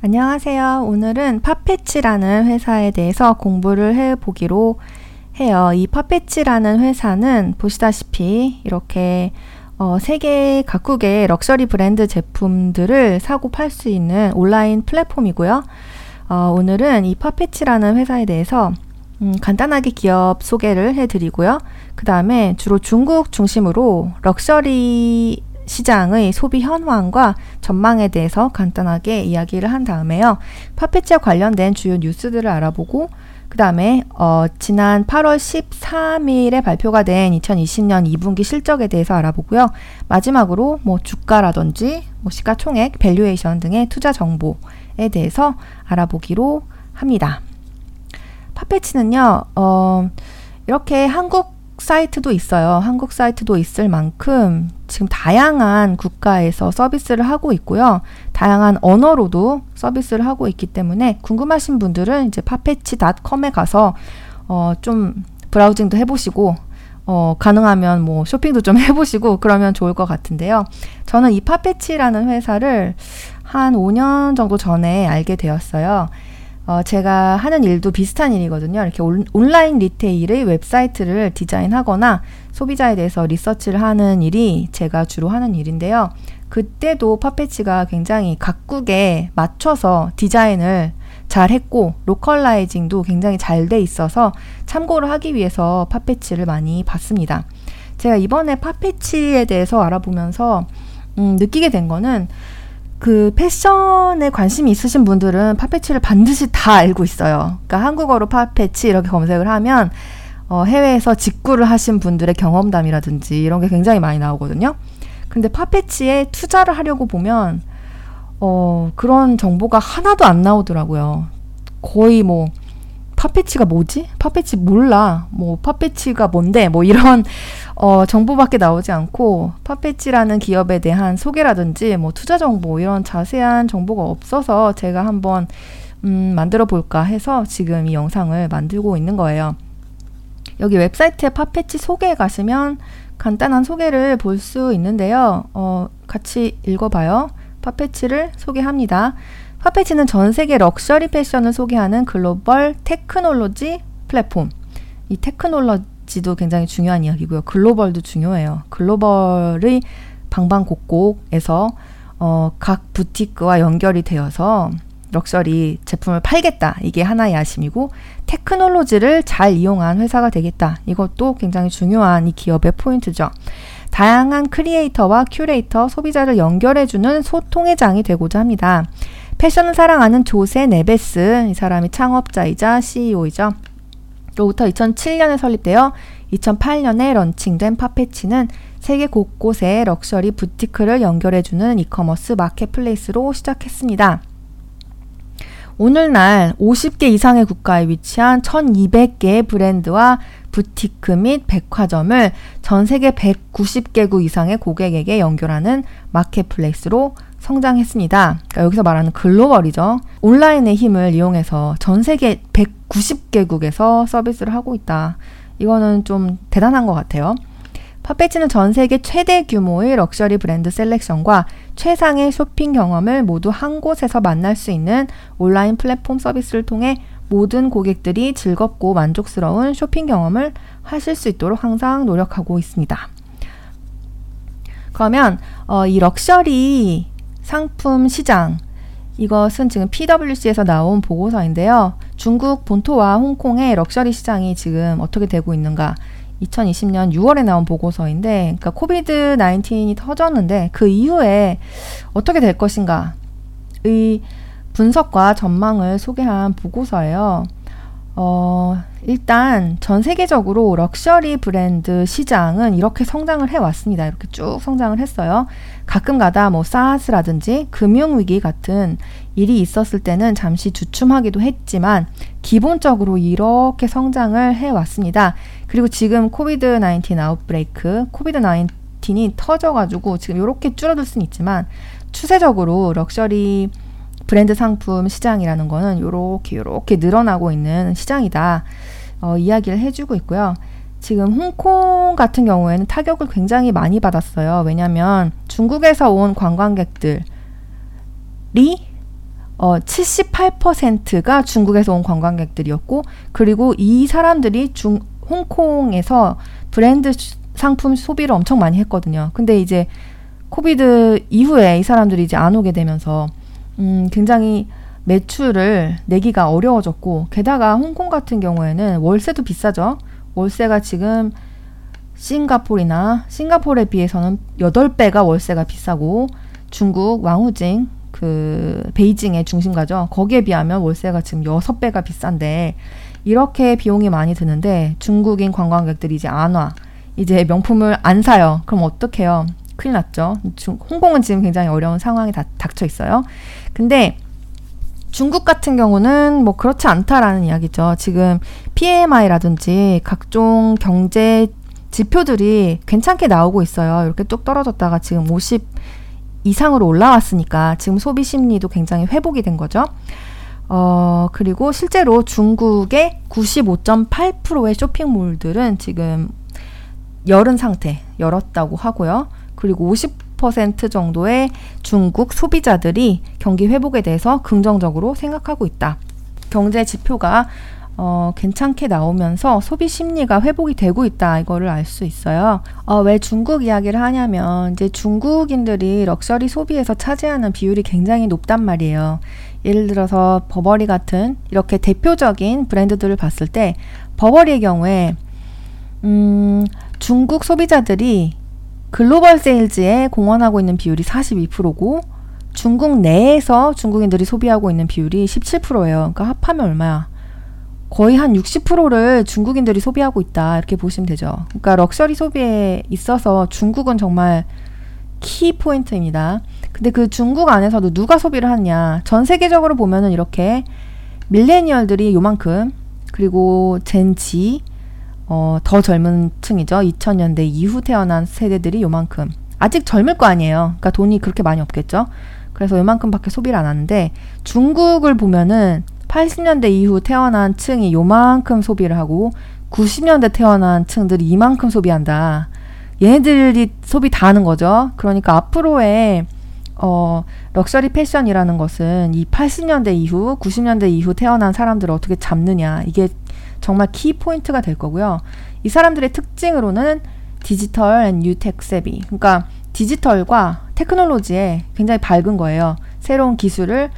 안녕하세요. 오늘은 파페치라는 회사에 대해서 공부를 해보기로 해요. 이 파페치라는 회사는 보시다시피 이렇게 어, 세계 각국의 럭셔리 브랜드 제품들을 사고 팔 수 있는 온라인 플랫폼이고요. 어, 오늘은 이 파페치라는 회사에 대해서 음, 간단하게 기업 소개를 해드리고요. 그 다음에 주로 중국 중심으로 럭셔리 시장의 소비 현황과 전망에 대해서 간단하게 이야기를 한 다음에요. 파페치와 관련된 주요 뉴스들을 알아보고 그 다음에 어, 지난 8월 13일에 발표가 된 2020년 2분기 실적에 대해서 알아보고요. 마지막으로 뭐 주가라든지 뭐 시가총액, valuation 등의 투자 정보에 대해서 알아보기로 합니다. 파페치는요, 어, 이렇게 한국 사이트도 있어요. 한국 사이트도 있을 만큼 지금 다양한 국가에서 서비스를 하고 있고요. 다양한 언어로도 서비스를 하고 있기 때문에 궁금하신 분들은 이제 파페치닷컴에 가서 어, 좀 browsing도 해보시고 어, 가능하면 뭐 쇼핑도 좀 해보시고 그러면 좋을 것 같은데요. 저는 이 파페치라는 회사를 한 5년 정도 전에 알게 되었어요. 어, 제가 하는 일도 비슷한 일이거든요. 이렇게 온, 온라인 retail의 웹사이트를 디자인하거나 소비자에 대해서 리서치를 하는 일이 제가 주로 하는 일인데요. 그때도 파페치가 굉장히 각국에 맞춰서 디자인을 잘 했고 localizing도 굉장히 잘 돼 있어서 참고를 하기 위해서 파페치를 많이 봤습니다. 제가 이번에 파페치에 대해서 알아보면서 음, 느끼게 된 거는 그 패션에 관심이 있으신 분들은 파페치를 반드시 다 알고 있어요. 그러니까 한국어로 파페치 이렇게 검색을 하면 어, 해외에서 직구를 하신 분들의 경험담이라든지 이런 게 굉장히 많이 나오거든요. 근데 파페치에 투자를 하려고 보면 어, 그런 정보가 하나도 안 나오더라고요. 거의 뭐 파페치가 뭐지? 파페치 몰라. 뭐 파페치가 뭔데? 뭐 이런 어, 정보밖에 나오지 않고 파페치라는 기업에 대한 소개라든지 뭐 투자 정보 이런 자세한 정보가 없어서 제가 한번 음, 만들어 볼까 해서 지금 이 영상을 만들고 있는 거예요. 여기 웹사이트에 파페치 소개에 가시면 간단한 소개를 볼 수 있는데요. 어, 같이 읽어봐요. 파페치를 소개합니다. 파페치는 전 세계 럭셔리 패션을 소개하는 글로벌 테크놀로지 플랫폼. 이 테크놀로지도 굉장히 중요한 이야기고요. 글로벌도 중요해요. 글로벌의 방방곡곡에서 어, 각 부티크와 연결이 되어서 럭셔리 제품을 팔겠다. 이게 하나의 야심이고 테크놀로지를 잘 이용한 회사가 되겠다. 이것도 굉장히 중요한 이 기업의 포인트죠. 다양한 크리에이터와 큐레이터, 소비자를 연결해주는 소통의 장이 되고자 합니다. 패션을 사랑하는 조세 네베스 이 사람이 창업자이자 CEO이죠. 로부터 2007년에 설립되어 2008년에 런칭된 파페치는 세계 곳곳에 럭셔리 부티크를 연결해주는 e-commerce marketplace로 시작했습니다. 오늘날 50개 이상의 국가에 위치한 1200개의 브랜드와 부티크 및 백화점을 전 세계 190개국 이상의 고객에게 연결하는 marketplace로 성장했습니다. 그러니까 여기서 말하는 글로벌이죠. 온라인의 힘을 이용해서 전 세계 190개국에서 서비스를 하고 있다. 이거는 좀 대단한 것 같아요. 파페치는 전 세계 최대 규모의 럭셔리 브랜드 selection과 최상의 쇼핑 경험을 모두 한 곳에서 만날 수 있는 온라인 플랫폼 서비스를 통해 모든 고객들이 즐겁고 만족스러운 쇼핑 경험을 하실 수 있도록 항상 노력하고 있습니다. 그러면 어, 이 럭셔리 상품 시장 이것은 지금 PwC에서 나온 보고서인데요. 중국 본토와 홍콩의 럭셔리 시장이 지금 어떻게 되고 있는가? 2020년 6월에 나온 보고서인데, 그러니까 COVID 19이 터졌는데 그 이후에 어떻게 될 것인가의 분석과 전망을 소개한 보고서예요. 어, 일단 전 세계적으로 럭셔리 브랜드 시장은 이렇게 성장을 해왔습니다. 이렇게 쭉 성장을 했어요. 가끔 가다 뭐 사스라든지 금융위기 같은 일이 있었을 때는 잠시 주춤하기도 했지만 기본적으로 이렇게 성장을 해왔습니다. 그리고 지금 COVID 19 outbreak, COVID 19이 터져가지고 지금 이렇게 줄어들 수는 있지만 추세적으로 럭셔리 브랜드 상품 시장이라는 거는 요렇게 요렇게 늘어나고 있는 시장이다. 어, 이야기를 해주고 있고요. 지금 홍콩 같은 경우에는 타격을 굉장히 많이 받았어요. 왜냐하면 중국에서 온 관광객들이 어, 78%가 중국에서 온 관광객들이었고, 그리고 이 사람들이 중, 홍콩에서 브랜드 상품 소비를 엄청 많이 했거든요. 근데 이제 코비드 이후에 이 사람들이 이제 안 오게 되면서, 음, 굉장히 매출을 내기가 어려워졌고, 게다가 홍콩 같은 경우에는 월세도 비싸죠. 월세가 지금 싱가폴이나 싱가폴에 비해서는 8배가 월세가 비싸고, 중국 왕후징 그 베이징의 중심가죠. 거기에 비하면 월세가 지금 6배가 비싼데 이렇게 비용이 많이 드는데 중국인 관광객들이 이제 안 와. 이제 명품을 안 사요. 그럼 어떡해요? 큰일 났죠. 중, 홍콩은 지금 굉장히 어려운 상황이 다, 닥쳐 있어요. 근데 중국 같은 경우는 뭐 그렇지 않다라는 이야기죠. 지금 PMI라든지 각종 경제 지표들이 괜찮게 나오고 있어요. 이렇게 뚝 떨어졌다가 지금 50 이상으로 올라왔으니까 지금 소비 심리도 굉장히 회복이 된 거죠. 어, 그리고 실제로 중국의 95.8%의 쇼핑몰들은 지금 열은 상태, 열었다고 하고요. 그리고 50% 정도의 중국 소비자들이 경기 회복에 대해서 긍정적으로 생각하고 있다. 경제 지표가 어, 괜찮게 나오면서 소비 심리가 회복이 되고 있다 이거를 알 수 있어요. 어, 왜 중국 이야기를 하냐면 이제 중국인들이 럭셔리 소비에서 차지하는 비율이 굉장히 높단 말이에요. 예를 들어서 버버리 같은 이렇게 대표적인 브랜드들을 봤을 때 버버리의 경우에 음, 중국 소비자들이 글로벌 세일즈에 공헌하고 있는 비율이 42%고 중국 내에서 중국인들이 소비하고 있는 비율이 17%예요. 그러니까 합하면 얼마야? 거의 한 60%를 중국인들이 소비하고 있다. 이렇게 보시면 되죠. 그러니까 럭셔리 소비에 있어서 중국은 정말 키 포인트입니다. 근데 그 중국 안에서도 누가 소비를 하냐. 전 세계적으로 보면은 이렇게 밀레니얼들이 요만큼 그리고 젠지 어, 더 젊은 층이죠. 2000년대 이후 태어난 세대들이 요만큼. 아직 젊을 거 아니에요. 그러니까 돈이 그렇게 많이 없겠죠. 그래서 요만큼밖에 소비를 안 하는데 중국을 보면은 80년대 이후 태어난 층이 요만큼 소비를 하고 90년대 태어난 층들이 이만큼 소비한다. 얘네들이 소비 다 하는 거죠. 그러니까 앞으로의 어, 럭셔리 패션이라는 것은 이 80년대 이후, 90년대 이후 태어난 사람들을 어떻게 잡느냐. 이게 정말 key point가 될 거고요. 이 사람들의 특징으로는 digital and new tech savvy. 그러니까 디지털과 테크놀로지에 굉장히 밝은 거예요. 새로운 기술을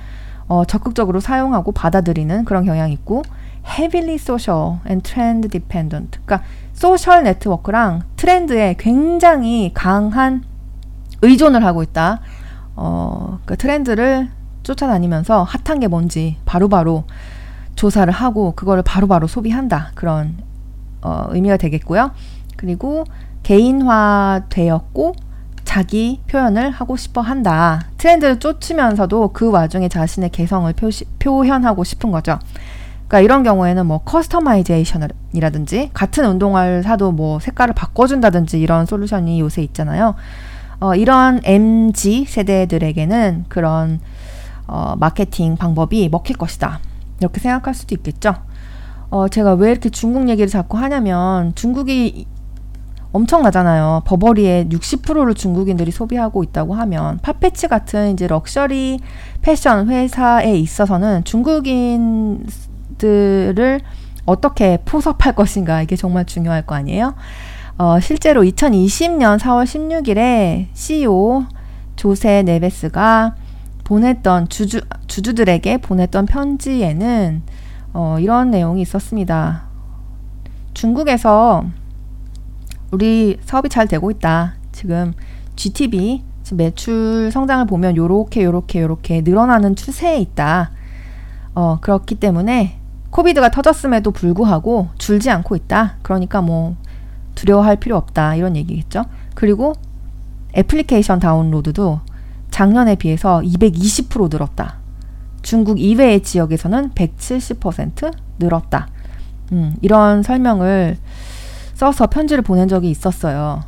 어, 적극적으로 사용하고 받아들이는 그런 경향이 있고 heavily social and trend dependent. 그러니까 소셜 네트워크랑 트렌드에 굉장히 강한 의존을 하고 있다. 어, 그 트렌드를 쫓아다니면서 핫한 게 뭔지 바로바로 바로 조사를 하고 그거를 바로바로 바로 소비한다. 그런 어, 의미가 되겠고요. 그리고 개인화되었고 자기 표현을 하고 싶어 한다. 트렌드를 쫓으면서도 그 와중에 자신의 개성을 표시, 표현하고 싶은 거죠. 그러니까 이런 경우에는 뭐 customization이라든지 같은 운동화를 사도 뭐 색깔을 바꿔준다든지 이런 솔루션이 요새 있잖아요. 어, 이런 MG 세대들에게는 그런 어, 마케팅 방법이 먹힐 것이다. 이렇게 생각할 수도 있겠죠. 어, 제가 왜 이렇게 중국 얘기를 자꾸 하냐면 중국이 엄청나잖아요. 버버리의 60%를 중국인들이 소비하고 있다고 하면 파페치 같은 이제 럭셔리 패션 회사에 있어서는 중국인들을 어떻게 포섭할 것인가 이게 정말 중요할 거 아니에요. 어, 실제로 2020년 4월 16일에 CEO 조세 네베스가 보냈던 주주 주주들에게 보냈던 편지에는 어, 이런 내용이 있었습니다. 중국에서 우리 사업이 잘 되고 있다. 지금 GTB 지금 매출 성장을 보면 요렇게 요렇게 요렇게 늘어나는 추세에 있다. 어, 그렇기 때문에 코비드가 터졌음에도 불구하고 줄지 않고 있다. 그러니까 뭐 두려워할 필요 없다. 이런 얘기겠죠. 그리고 애플리케이션 다운로드도 작년에 비해서 220% 늘었다. 중국 이외의 지역에서는 170% 늘었다. 음, 이런 설명을 써서 편지를 보낸 적이 있었어요.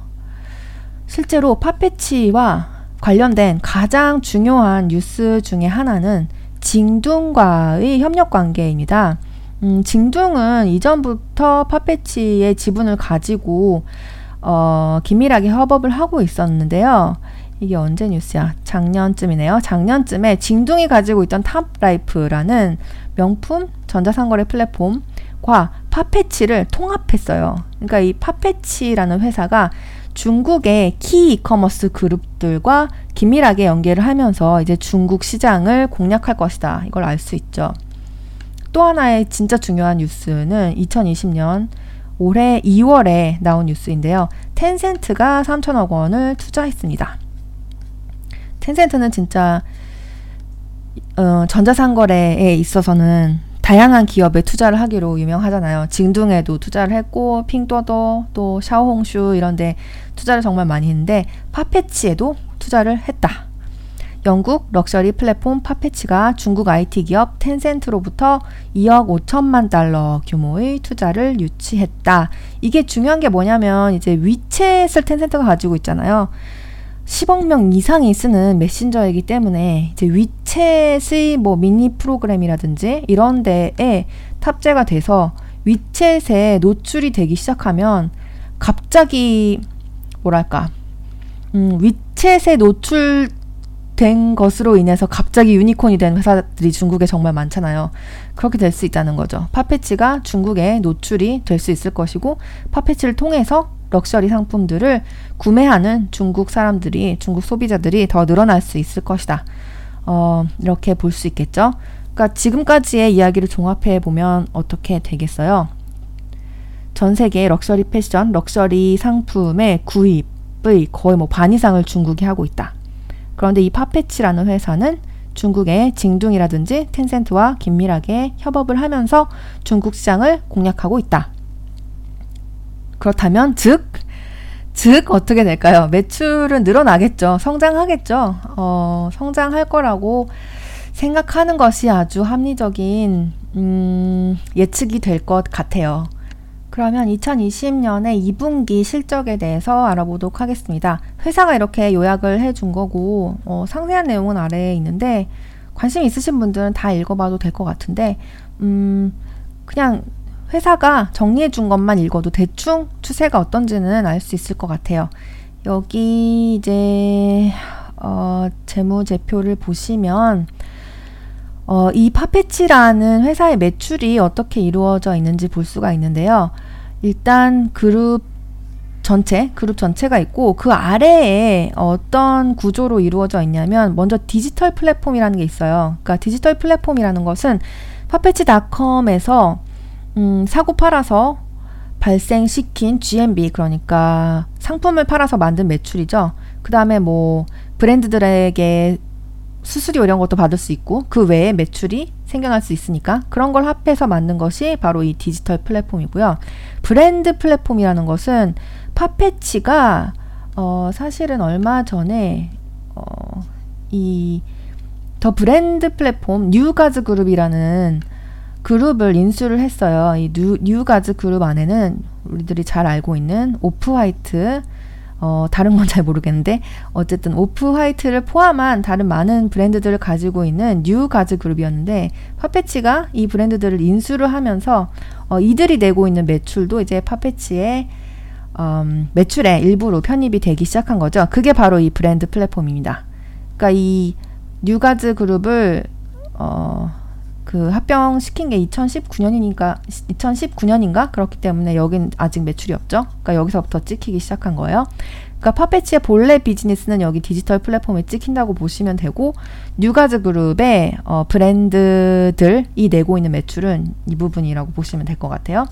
실제로 파페치와 관련된 가장 중요한 뉴스 중에 하나는 징둥과의 협력 관계입니다. 음, 징둥은 이전부터 파페치의 지분을 가지고 어, 긴밀하게 협업을 하고 있었는데요. 이게 언제 뉴스야? 작년쯤이네요. 작년쯤에 징둥이 가지고 있던 탑라이프라는 명품 전자상거래 플랫폼과 파페치를 통합했어요. 그러니까 이 파페치라는 회사가 중국의 key e-commerce 그룹들과 긴밀하게 연계를 하면서 이제 중국 시장을 공략할 것이다. 이걸 알 수 있죠. 또 하나의 진짜 중요한 뉴스는 2020년 올해 2월에 나온 뉴스인데요. 텐센트가 3천억 원을 투자했습니다. 텐센트는 진짜 어, 전자상거래에 있어서는 다양한 기업에 투자를 하기로 유명하잖아요. 징둥에도 투자를 했고 핀둬둬 샤오홍슈 이런 데 투자를 정말 많이 했는데 파페치에도 투자를 했다. 영국 럭셔리 플랫폼 파페치가 중국 IT 기업 텐센트로부터 2억 5천만 달러 규모의 투자를 유치했다. 이게 중요한 게 뭐냐면 이제 위챗을 텐센트가 가지고 있잖아요. 10억 명 이상이 쓰는 메신저이기 때문에 이제 위챗의 뭐 미니 프로그램이라든지 이런 데에 탑재가 돼서 위챗에 노출이 되기 시작하면 갑자기 뭐랄까 음, 위챗에 노출된 것으로 인해서 갑자기 유니콘이 된 회사들이 중국에 정말 많잖아요. 그렇게 될 수 있다는 거죠. 파페치가 중국에 노출이 될 수 있을 것이고 파페치를 통해서 럭셔리 상품들을 구매하는 중국 사람들이, 중국 소비자들이 더 늘어날 수 있을 것이다. 어, 이렇게 볼 수 있겠죠. 그러니까 지금까지의 이야기를 종합해 보면 어떻게 되겠어요? 전 세계 럭셔리 패션, 럭셔리 상품의 구입의 거의 뭐 반 이상을 중국이 하고 있다. 그런데 이 파페치라는 회사는 중국의 징둥이라든지 텐센트와 긴밀하게 협업을 하면서 중국 시장을 공략하고 있다. 그렇다면 즉, 즉 어떻게 될까요? 매출은 늘어나겠죠. 성장하겠죠. 어, 성장할 거라고 생각하는 것이 아주 합리적인 음, 예측이 될 것 같아요. 그러면 2020년에 2분기 실적에 대해서 알아보도록 하겠습니다. 회사가 이렇게 요약을 해준 거고 어, 상세한 내용은 아래에 있는데 관심 있으신 분들은 다 읽어봐도 될 것 같은데 음, 그냥 회사가 정리해 준 것만 읽어도 대충 추세가 어떤지는 알 수 있을 것 같아요. 여기 이제 어, 재무제표를 보시면 어, 이 파페치라는 회사의 매출이 어떻게 이루어져 있는지 볼 수가 있는데요. 일단 그룹 전체, 그룹 전체가 있고 그 아래에 어떤 구조로 이루어져 있냐면 먼저 디지털 플랫폼이라는 게 있어요. 그러니까 디지털 플랫폼이라는 것은 파페치닷컴에서 음, 사고 팔아서 발생시킨 GMB 그러니까 상품을 팔아서 만든 매출이죠. 그 다음에 뭐 브랜드들에게 수수료 이런 것도 받을 수 있고 그 외에 매출이 생겨날 수 있으니까 그런 걸 합해서 만든 것이 바로 이 디지털 플랫폼이고요. 브랜드 플랫폼이라는 것은 파페치가 어, 사실은 얼마 전에 어, 이더 브랜드 플랫폼 뉴가즈 그룹이라는 그룹을 인수를 했어요. 이 뉴, 뉴가즈 그룹 안에는 우리들이 잘 알고 있는 오프화이트, 어, 다른 건 잘 모르겠는데, 어쨌든 오프화이트를 포함한 다른 많은 브랜드들을 가지고 있는 뉴가즈 그룹이었는데, 파페치가 이 브랜드들을 인수를 하면서, 어, 이들이 내고 있는 매출도 이제 파페치의 음, 매출의 일부로 편입이 되기 시작한 거죠. 그게 바로 이 브랜드 플랫폼입니다. 그러니까 이 뉴가즈 그룹을, 어, 그 합병 시킨 게 2019년이니까 2019년인가 그렇기 때문에 여긴 아직 매출이 없죠. 그러니까 여기서부터 찍히기 시작한 거예요. 그러니까 파페치의 본래 비즈니스는 여기 디지털 플랫폼에 찍힌다고 보시면 되고 뉴가즈 그룹의 어, 브랜드들이 내고 있는 매출은 이 부분이라고 보시면 될 것 같아요.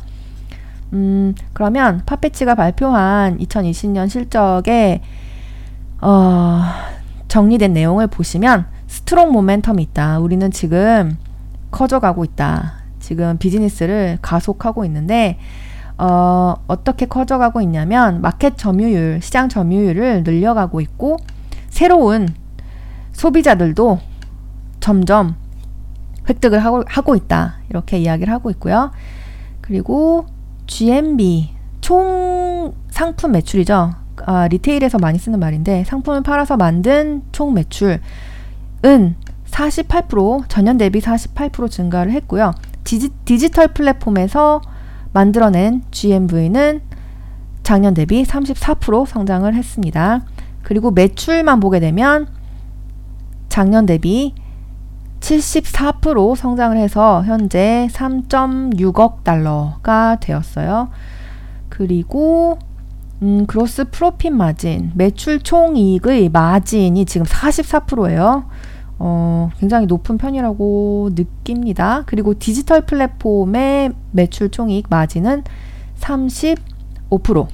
음, 그러면 파페치가 발표한 2020년 실적에 어, 정리된 내용을 보시면 strong momentum이 있다. 우리는 지금 커져가고 있다. 지금 비즈니스를 가속하고 있는데 어, 어떻게 커져가고 있냐면 마켓 점유율, 시장 점유율을 늘려가고 있고 새로운 소비자들도 점점 획득을 하고, 하고 있다. 이렇게 이야기를 하고 있고요. 그리고 GMV, 총 상품 매출이죠. 아, 리테일에서 많이 쓰는 말인데 상품을 팔아서 만든 총 매출은 48% 전년 대비 48% 증가를 했고요. 디지, 디지 털 플랫폼에서 만들어낸 GMV는 작년 대비 34% 성장을 했습니다. 그리고 매출만 보게 되면 작년 대비 74% 성장을 해서 현재 3.6억 달러가 되었어요. 그리고 음, 그로스 프로핏 마진, 매출 총이익의 마진이 지금 44%예요. 어, 굉장히 높은 편이라고 느낍니다. 그리고 디지털 플랫폼의 매출 총이익 마진은 35%.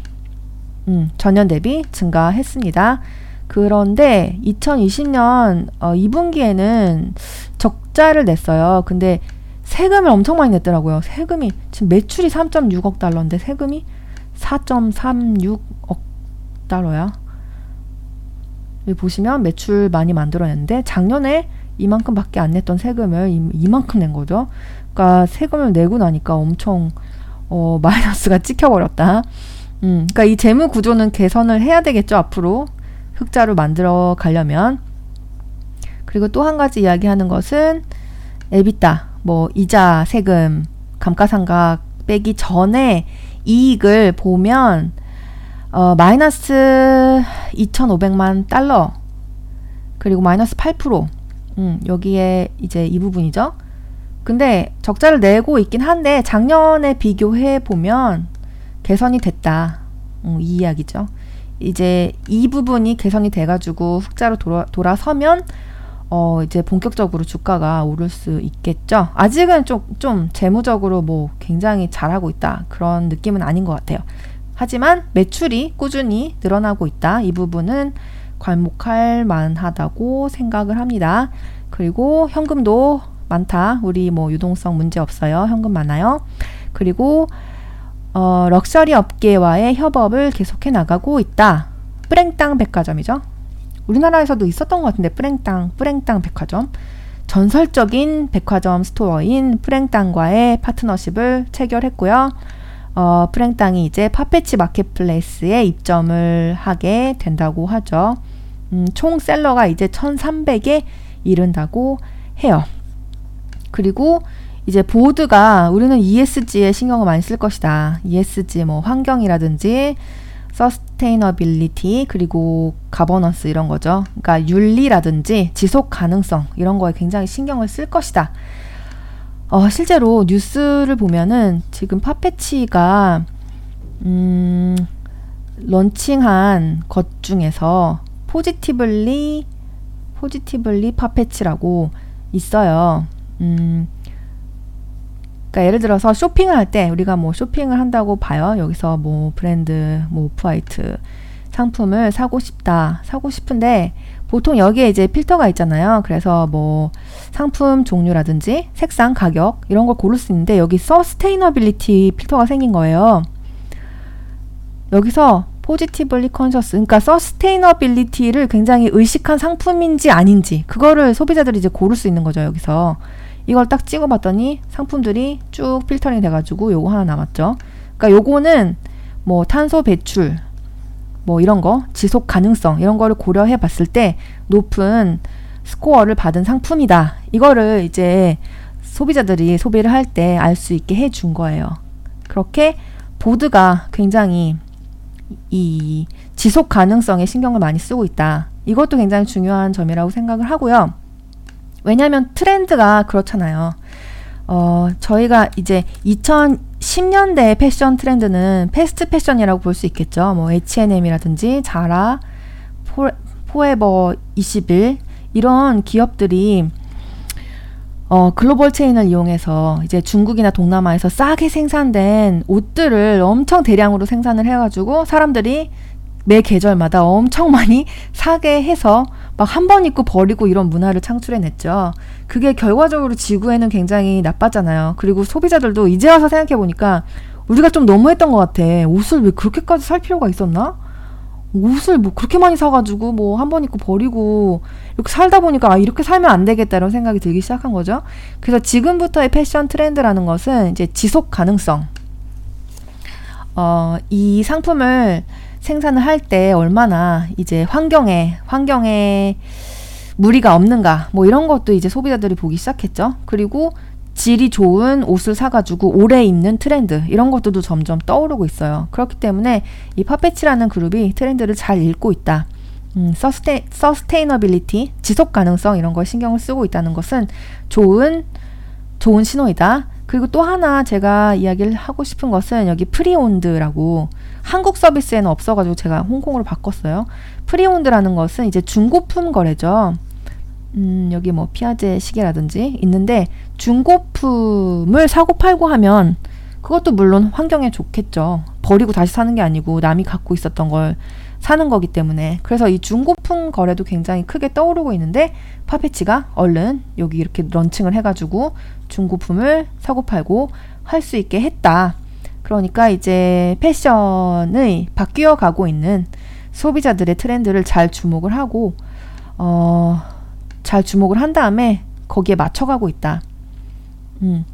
음, 전년 대비 증가했습니다. 그런데 2020년 어, 2분기에는 적자를 냈어요. 근데 세금을 엄청 많이 냈더라고요. 세금이 지금 매출이 3.6억 달러인데 세금이 4.36억 달러야. 여기 보시면 매출 많이 만들어냈는데 작년에 이만큼밖에 안 냈던 세금을 이, 만큼 낸 거죠. 그러니까 세금을 내고 나니까 엄청 어, 마이너스가 찍혀버렸다. 음, 그러니까 이 재무 구조는 개선을 해야 되겠죠 앞으로 흑자로 만들어 가려면. 그리고 또 한 가지 이야기하는 것은 에비타, 뭐 이자, 세금, 감가상각 빼기 전에 이익을 보면 어, 마이너스 2,500만 달러 그리고 마이너스 8% 음, 여기에 이제 이 부분이죠. 근데 적자를 내고 있긴 한데 작년에 비교해 보면 개선이 됐다. 음, 이 이야기죠. 이제 이 부분이 개선이 돼가지고 흑자로 돌아, 돌아서면 어 이제 본격적으로 주가가 오를 수 있겠죠. 아직은 좀, 좀 재무적으로 뭐 굉장히 잘하고 있다. 그런 느낌은 아닌 것 같아요. 하지만 매출이 꾸준히 늘어나고 있다. 이 부분은 괄목할 만하다고 생각을 합니다. 그리고 현금도 많다. 우리 뭐 유동성 문제 없어요. 현금 많아요. 그리고 어, 럭셔리 업계와의 협업을 계속해 나가고 있다. 뿌랭땅 백화점이죠. 우리나라에서도 있었던 것 같은데 뿌랭땅 뿌랭땅 백화점 전설적인 백화점 스토어인 프랭땅과의 파트너십을 체결했고요. 어, 프랭땅이 이제 파페치 marketplace에 입점을 하게 된다고 하죠. 음, 총 seller가 이제 1,300에 이른다고 해요. 그리고 이제 board가 우리는 ESG에 신경을 많이 쓸 것이다. ESG 뭐 환경이라든지 sustainability 그리고 가버넌스 이런 거죠. 그러니까 윤리라든지 지속 가능성 이런 거에 굉장히 신경을 쓸 것이다. 어, 실제로 뉴스를 보면은 지금 파페치가 음, 런칭한 것 중에서 Positively Positively 파페치라고 있어요. 음, 그러니까 예를 들어서 쇼핑을 할 때 우리가 뭐 쇼핑을 한다고 봐요. 여기서 뭐 브랜드 뭐 오프화이트 상품을 사고 싶다. 사고 싶은데 보통 여기에 이제 필터가 있잖아요. 그래서 뭐 상품 종류라든지 색상, 가격 이런 걸 고를 수 있는데 여기 sustainability 필터가 생긴 거예요. 여기서 Positively Conscious 그러니까 sustainability를 굉장히 의식한 상품인지 아닌지 그거를 소비자들이 이제 고를 수 있는 거죠, 여기서. 이걸 딱 찍어 봤더니 상품들이 쭉 필터링 돼 가지고 요거 하나 남았죠. 그러니까 요거는 뭐 탄소 배출, 뭐 이런 거, 지속 가능성 이런 거를 고려해 봤을 때 높은 스코어를 받은 상품이다. 이거를 이제 소비자들이 소비를 할 때 알 수 있게 해 준 거예요. 그렇게 board가 굉장히 이 지속 가능성에 신경을 많이 쓰고 있다. 이것도 굉장히 중요한 점이라고 생각을 하고요. 왜냐하면 트렌드가 그렇잖아요. 어, 저희가 이제 2010년대 패션 트렌드는 패스트 패션이라고 볼 수 있겠죠. 뭐 H&M이라든지 자라, 포, 포에버 21 이런 기업들이 어, 글로벌 체인을 이용해서 이제 중국이나 동남아에서 싸게 생산된 옷들을 엄청 대량으로 생산을 해가지고 사람들이 매 계절마다 엄청 많이 사게 해서 막 한 번 입고 버리고 이런 문화를 창출해냈죠. 그게 결과적으로 지구에는 굉장히 나빴잖아요. 그리고 소비자들도 이제 와서 생각해보니까 우리가 좀 너무했던 것 같아. 옷을 왜 그렇게까지 살 필요가 있었나? 옷을 뭐 그렇게 많이 사가지고 뭐 한 번 입고 버리고 이렇게 살다 보니까 아 이렇게 살면 안 되겠다 이런 생각이 들기 시작한 거죠. 그래서 지금부터의 패션 트렌드라는 것은 이제 지속 가능성. 어, 이 상품을 생산을 할 때 얼마나 이제 환경에 환경에 무리가 없는가 뭐 이런 것도 이제 소비자들이 보기 시작했죠. 그리고 질이 좋은 옷을 사가지고 오래 입는 트렌드 이런 것들도 점점 떠오르고 있어요. 그렇기 때문에 이 파페치라는 그룹이 트렌드를 잘 읽고 있다. 음, sustai, sustainability, 지속 가능성 이런 걸 신경을 쓰고 있다는 것은 좋은 좋은 신호이다. 그리고 또 하나 제가 이야기를 하고 싶은 것은 여기 pre-owned라고 한국 서비스에는 없어가지고 제가 홍콩으로 바꿨어요. pre-owned라는 것은 이제 중고품 거래죠. 음, 여기 뭐 피아제 시계라든지 있는데 중고품을 사고 팔고 하면 그것도 물론 환경에 좋겠죠. 버리고 다시 사는 게 아니고 남이 갖고 있었던 걸 사는 거기 때문에 그래서 이 중고품 거래도 굉장히 크게 떠오르고 있는데 파페치가 얼른 여기 이렇게 런칭을 해가지고 중고품을 사고 팔고 할 수 있게 했다. 그러니까 이제 패션의 바뀌어 가고 있는 소비자들의 트렌드를 잘 주목을 하고 어, 잘 주목을 한 다음에 거기에 맞춰가고 있다. 음,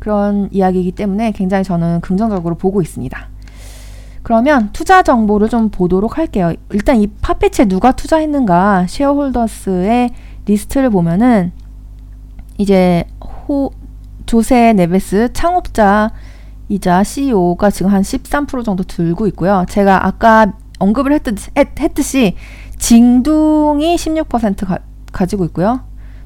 그런 이야기이기 때문에 굉장히 저는 긍정적으로 보고 있습니다. 그러면 투자 정보를 좀 보도록 할게요. 일단 이 파페치에 누가 투자했는가 shareholders의 리스트를 보면은 이제 호, 조세 네베스 창업자 이자 CEO가 지금 한 13% 정도 들고 있고요. 제가 아까 언급을 했듯, 했듯이 징둥이 16% 가, 가지고 있고요.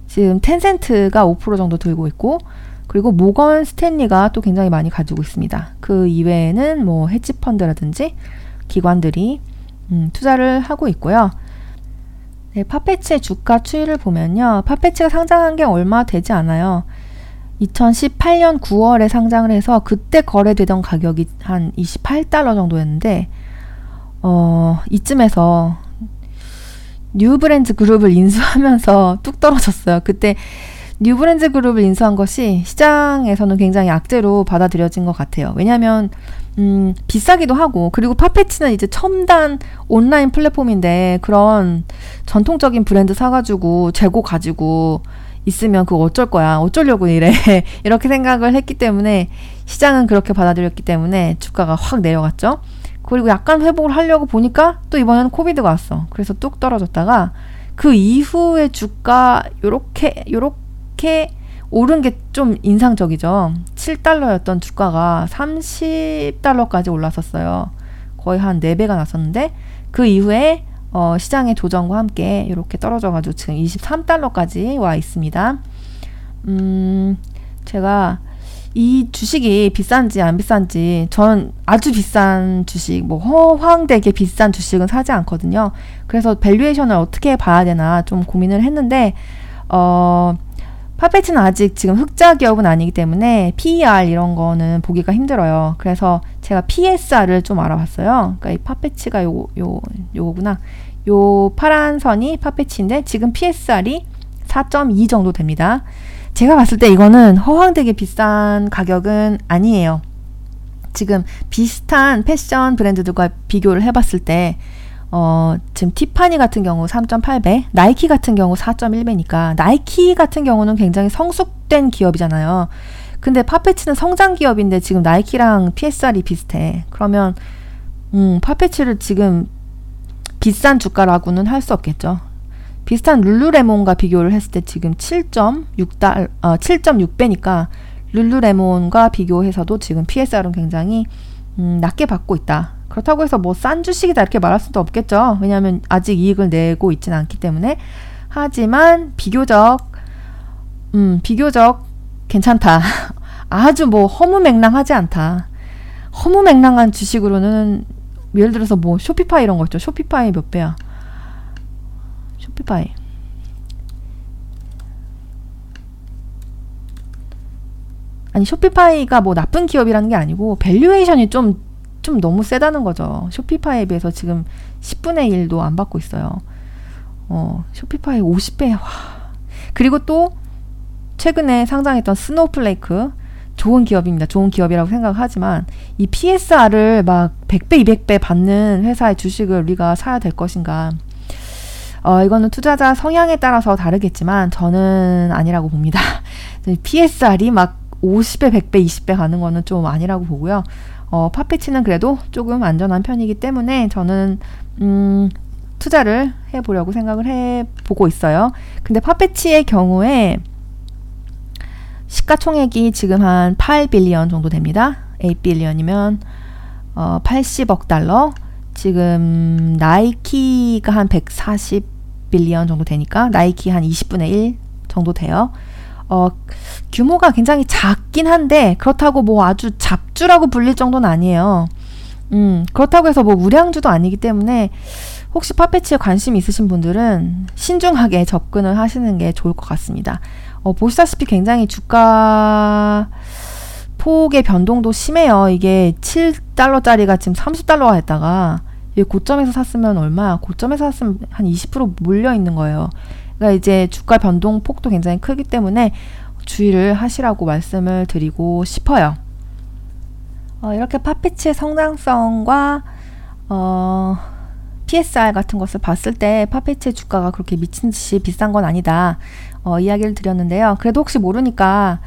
지금 텐센트가 5% 정도 들고 있고 그리고 모건 스탠리가 또 굉장히 많이 가지고 있습니다. 그 이외에는 뭐 헤지펀드라든지 기관들이 음, 투자를 하고 있고요. 네, 파페치의 주가 추이를 보면요. 파페치가 상장한 게 얼마 되지 않아요. 2018년 9월에 상장을 해서 그때 거래되던 가격이 한 28달러 정도였는데 어, 이쯤에서 뉴브랜드 그룹을 인수하면서 뚝 떨어졌어요. 그때 뉴브랜드 그룹을 인수한 것이 시장에서는 굉장히 악재로 받아들여진 것 같아요. 왜냐하면 음, 비싸기도 하고 그리고 파페치는 이제 첨단 온라인 플랫폼인데 그런 전통적인 브랜드 사가지고 재고 가지고 있으면 그거 어쩔 거야 어쩌려고 이래 이렇게 생각을 했기 때문에 시장은 그렇게 받아들였기 때문에 주가가 확 내려갔죠. 그리고 약간 회복을 하려고 보니까 또 이번에는 코비드가 왔어. 그래서 뚝 떨어졌다가 그 이후에 주가 요렇게 요렇게 오른 게 좀 인상적이죠. 7달러였던 주가가 30달러까지 올랐었어요. 거의 한 4배가 났었는데 그 이후에 어, 시장의 조정과 함께 이렇게 떨어져가지고 지금 23달러까지 와 있습니다. 음, 제가 이 주식이 비싼지 안 비싼지 전 아주 비싼 주식 뭐 허황되게 비싼 주식은 사지 않거든요. 그래서 valuation을 어떻게 봐야 되나 좀 고민을 했는데 어 파페치는 아직 지금 흑자 기업은 아니기 때문에 PER 이런 거는 보기가 힘들어요. 그래서 제가 PSR을 좀 알아봤어요. 그러니까 이 파페치가 요, 요, 요거구나. 요 파란 선이 파페치인데 지금 PSR이 4.2 정도 됩니다. 제가 봤을 때 이거는 허황되게 비싼 가격은 아니에요. 지금 비슷한 패션 브랜드들과 비교를 해봤을 때, 어, 지금 티파니 같은 경우 3.8배, 나이키 같은 경우 4.1배니까, 나이키 같은 경우는 굉장히 성숙된 기업이잖아요. 근데 파페치는 성장 기업인데 지금 나이키랑 PSR이 비슷해. 그러면, 음, 파페치를 지금 비싼 주가라고는 할 수 없겠죠. 비슷한 룰루레몬과 비교를 했을 때 지금 7.6달, 어, 7.6배니까 룰루레몬과 비교해서도 지금 PSR은 굉장히 음, 낮게 받고 있다. 그렇다고 해서 뭐 싼 주식이다 이렇게 말할 수도 없겠죠. 왜냐하면 아직 이익을 내고 있지는 않기 때문에. 하지만 비교적 음, 비교적 괜찮다. 아주 뭐 허무맹랑하지 않다. 허무맹랑한 주식으로는 예를 들어서 뭐 쇼피파이 이런 거 있죠. 쇼피파이 몇 배야? 쇼피파이. 아니 쇼피파이가 뭐 나쁜 기업이라는 게 아니고 valuation이 좀 좀 너무 세다는 거죠. 쇼피파이에 비해서 지금 10분의 1도 안 받고 있어요. 어, 쇼피파이 50배. 와. 그리고 또 최근에 상장했던 스노우플레이크 좋은 기업입니다. 좋은 기업이라고 생각하지만 이 PSR을 막 100배, 200배 받는 회사의 주식을 우리가 사야 될 것인가? 어, 이거는 투자자 성향에 따라서 다르겠지만 저는 아니라고 봅니다. PSR이 막 50배, 100배, 20배 가는 거는 좀 아니라고 보고요. 어, 파페치는 그래도 조금 안전한 편이기 때문에 저는 음, 투자를 해보려고 생각을 해보고 있어요. 근데 파페치의 경우에 시가총액이 지금 한 8빌리언 정도 됩니다. 8빌리언이면 어, 80억 달러. 지금 나이키가 한 140 빌리언 정도 되니까 나이키 한 20분의 1 정도 돼요. 어, 규모가 굉장히 작긴 한데 그렇다고 뭐 아주 잡주라고 불릴 정도는 아니에요. 음, 그렇다고 해서 뭐 우량주도 아니기 때문에 혹시 파페치에 관심 있으신 분들은 신중하게 접근을 하시는 게 좋을 것 같습니다. 어, 보시다시피 굉장히 주가 폭의 변동도 심해요. 이게 7달러짜리가 지금 30달러가 됐다가 이 고점에서 샀으면 얼마? 고점에서 샀으면 한 20% 몰려 있는 거예요. 그러니까 이제 주가 변동 폭도 굉장히 크기 때문에 주의를 하시라고 말씀을 드리고 싶어요. 어, 이렇게 파페치의 성장성과 어, PSR 같은 것을 봤을 때 파페치의 주가가 그렇게 미친 듯이 비싼 건 아니다. 어, 이야기를 드렸는데요. 그래도 혹시 모르니까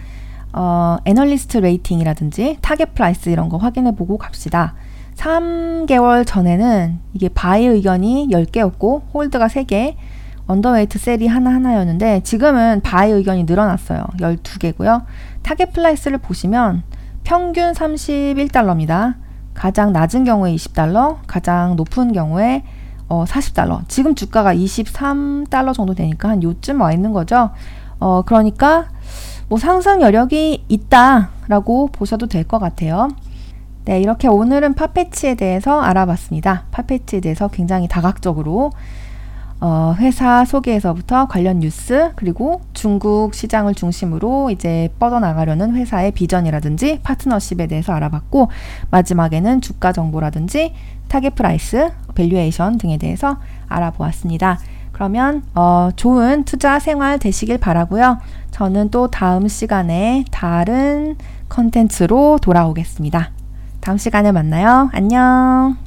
어, 애널리스트 rating이라든지 target price 이런 거 확인해 보고 갑시다. 3개월 전에는 이게 buy 의견이 10개였고 hold가 3개, underweight sell이 하나하나였는데 지금은 buy 의견이 늘어났어요. 12개고요. target price를 보시면 평균 31달러입니다. 가장 낮은 경우에 20달러, 가장 높은 경우에 어, 40달러. 지금 주가가 23달러 정도 되니까 한 요쯤 와 있는 거죠. 어, 그러니까 뭐 상승 여력이 있다라고 보셔도 될 것 같아요. 네, 이렇게 오늘은 파페치에 대해서 알아봤습니다. 파페치에 대해서 굉장히 다각적으로 어, 회사 소개에서부터 관련 뉴스 그리고 중국 시장을 중심으로 이제 뻗어나가려는 회사의 비전이라든지 파트너십에 대해서 알아봤고 마지막에는 주가 정보라든지 target price, valuation 등에 대해서 알아보았습니다. 그러면 어, 좋은 투자 생활 되시길 바라고요. 저는 또 다음 시간에 다른 컨텐츠로 돌아오겠습니다. 다음 시간에 만나요. 안녕.